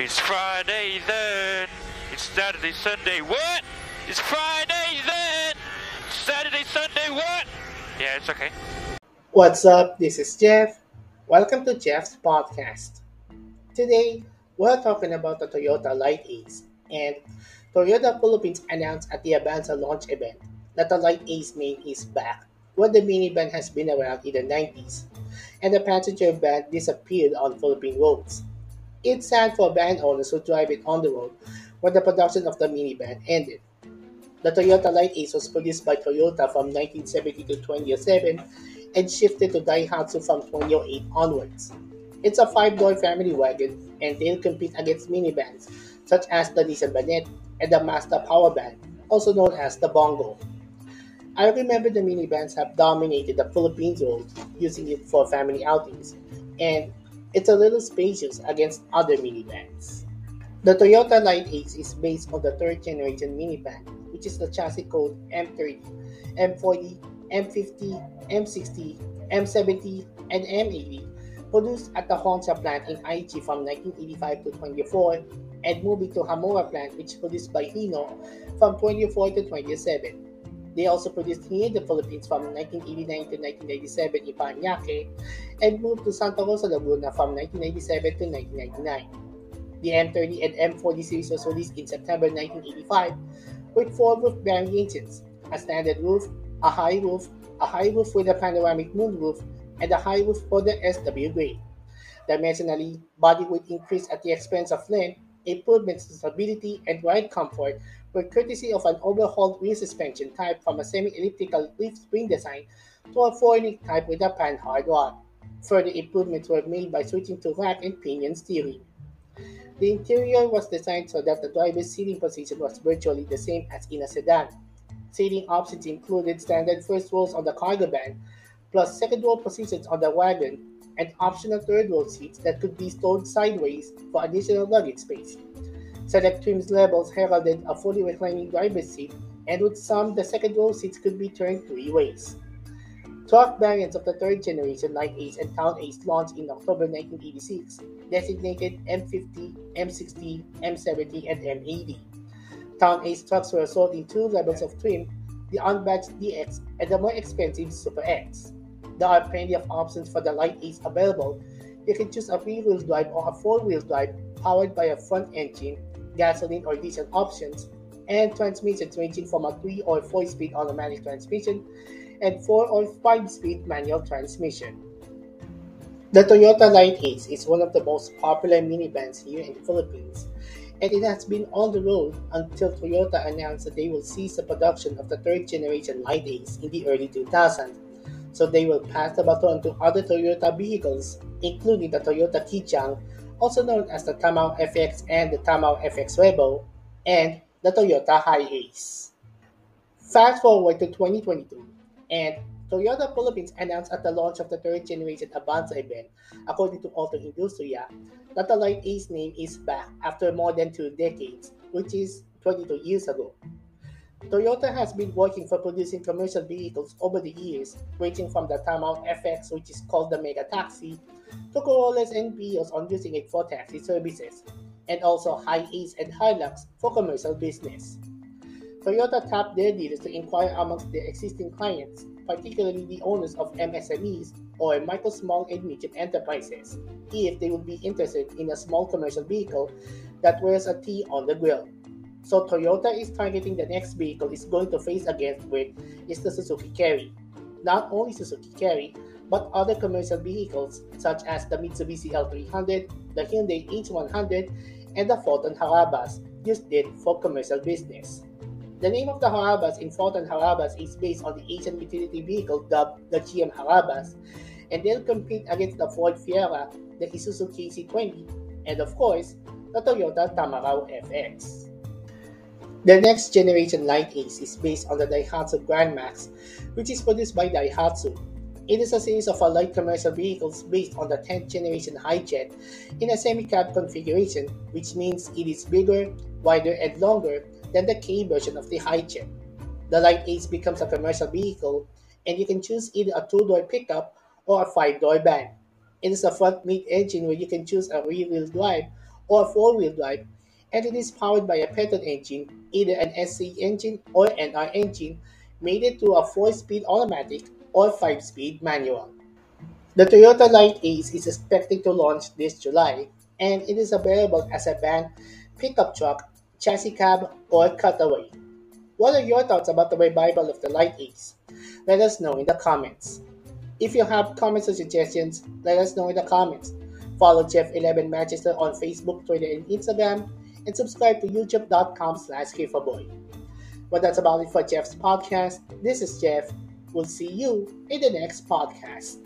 It's Friday then. It's Saturday, Sunday. What? It's Friday then. Saturday, Sunday. What? Yeah, it's okay. What's up? This is Jeff. Welcome to Jeff's podcast. Today, we're talking about the Toyota Light Ace and Toyota Philippines announced at the Avanza launch event that the Light Ace main is back, where the minivan has been around in the 90s, and the passenger van disappeared on Philippine roads. It's sad for van owners who drive it on the road where the production of the minivan ended. The Toyota Light Ace was produced by Toyota from 1970 to 2007 and shifted to Daihatsu from 2008 onwards. It's a five-door family wagon and they'll compete against minivans such as the Nissan Vanette and the Mazda Powervan, also known as the Bongo. I remember the minivans have dominated the Philippines road using it for family outings, and it's a little spacious against other minivans. The Toyota Light Ace is based on the third generation minivan, which is the chassis code M30, M40, M50, M60, M70, and M80, produced at the Honda plant in Aichi from 1985 to 24, and moved to Hamura plant, which produced by Hino from 24 to 27. They also produced here in the Philippines from 1989 to 1997 in Parañaque and moved to Santa Rosa, Laguna from 1997 to 1999. The M30 and M40 series was released in September 1985 with four roof bearing engines, a standard roof, a high roof, a high roof with a panoramic moonroof, and a high roof for the SW grade. Dimensionally, body would increased at the expense of length, improvements in stability and ride comfort were courtesy of an overhauled wheel suspension type from a semi-elliptical leaf spring design to a four-link type with a Panhard rod. Further improvements were made by switching to rack and pinion steering. The interior was designed so that the driver's seating position was virtually the same as in a sedan. Seating options included standard first rows on the cargo van, plus second row positions on the wagon, and optional third row seats that could be stowed sideways for additional luggage space. Select trims levels heralded a fully reclining driver's seat, and with some, the second row seats could be turned three ways. Truck variants of the third generation Light Ace and Town Ace launched in October 1986, designated M50, M60, M70, and M80. Town Ace trucks were sold in two levels of trim the unbadged DX and the more expensive Super X. There are plenty of options for the Light Ace available. You can choose a three wheel drive or a four wheel drive powered by a front engine, gasoline or diesel options, and transmissions ranging from a 3 or 4 speed automatic transmission and 4 or 5 speed manual transmission. The Toyota Light Ace is one of the most popular minivans here in the Philippines, and it has been on the road until Toyota announced that they will cease the production of the third generation Light Ace in the early 2000s. So they will pass the baton to other Toyota vehicles, including the Toyota Kijang, also known as the Tamaraw FX and the Tamaraw FX Revo, and the Toyota Hi-Ace. Fast forward to 2022, and Toyota Philippines announced at the launch of the third generation Avanza event, according to AutoIndustriya, that the Light Ace name is back after more than two decades, which is 22 years ago. Toyota has been working for producing commercial vehicles over the years, ranging from the Tamaraw FX, which is called the Mega Taxi, to Corollas and Vios on using it for taxi services, and also Hi-Ace and Hilux for commercial business. Toyota tapped their dealers to inquire amongst their existing clients, particularly the owners of MSMEs or micro, small, and medium enterprises, if they would be interested in a small commercial vehicle that wears a T on the grille. So Toyota is targeting the next vehicle it's going to face against with is the Suzuki Carry. Not only Suzuki Carry, but other commercial vehicles such as the Mitsubishi L300, the Hyundai H100, and the Foton Harabas used it for commercial business. The name of the Harabas in Foton Harabas is based on the Asian utility vehicle dubbed the GM Harabas, and they'll compete against the Ford Fiera, the Isuzu KC20, and of course, the Toyota Tamaraw FX. The next generation Light Ace is based on the Daihatsu Grand Max, which is produced by Daihatsu. It is a series of light commercial vehicles based on the 10th generation Hi-Jet in a semi-cab configuration, which means it is bigger, wider, and longer than the K version of the Hi-Jet. The Light Ace becomes a commercial vehicle, and you can choose either a two-door pickup or a five-door van. It is a front mid engine where you can choose a rear-wheel drive or a four-wheel drive, and it is powered by a petrol engine, either an SC engine or an NR engine, mated to a four-speed automatic or five-speed manual. The Toyota Light Ace is expected to launch this July, and it is available as a van, pickup truck, chassis cab, or cutaway. What are your thoughts about the revival of the Light Ace? Let us know in the comments. If you have comments or suggestions, let us know in the comments. Follow Jeff11 Manchester on Facebook, Twitter, and Instagram, and subscribe to youtube.com slash. But that's about it for Jeff's podcast. This is Jeff. We'll see you in the next podcast.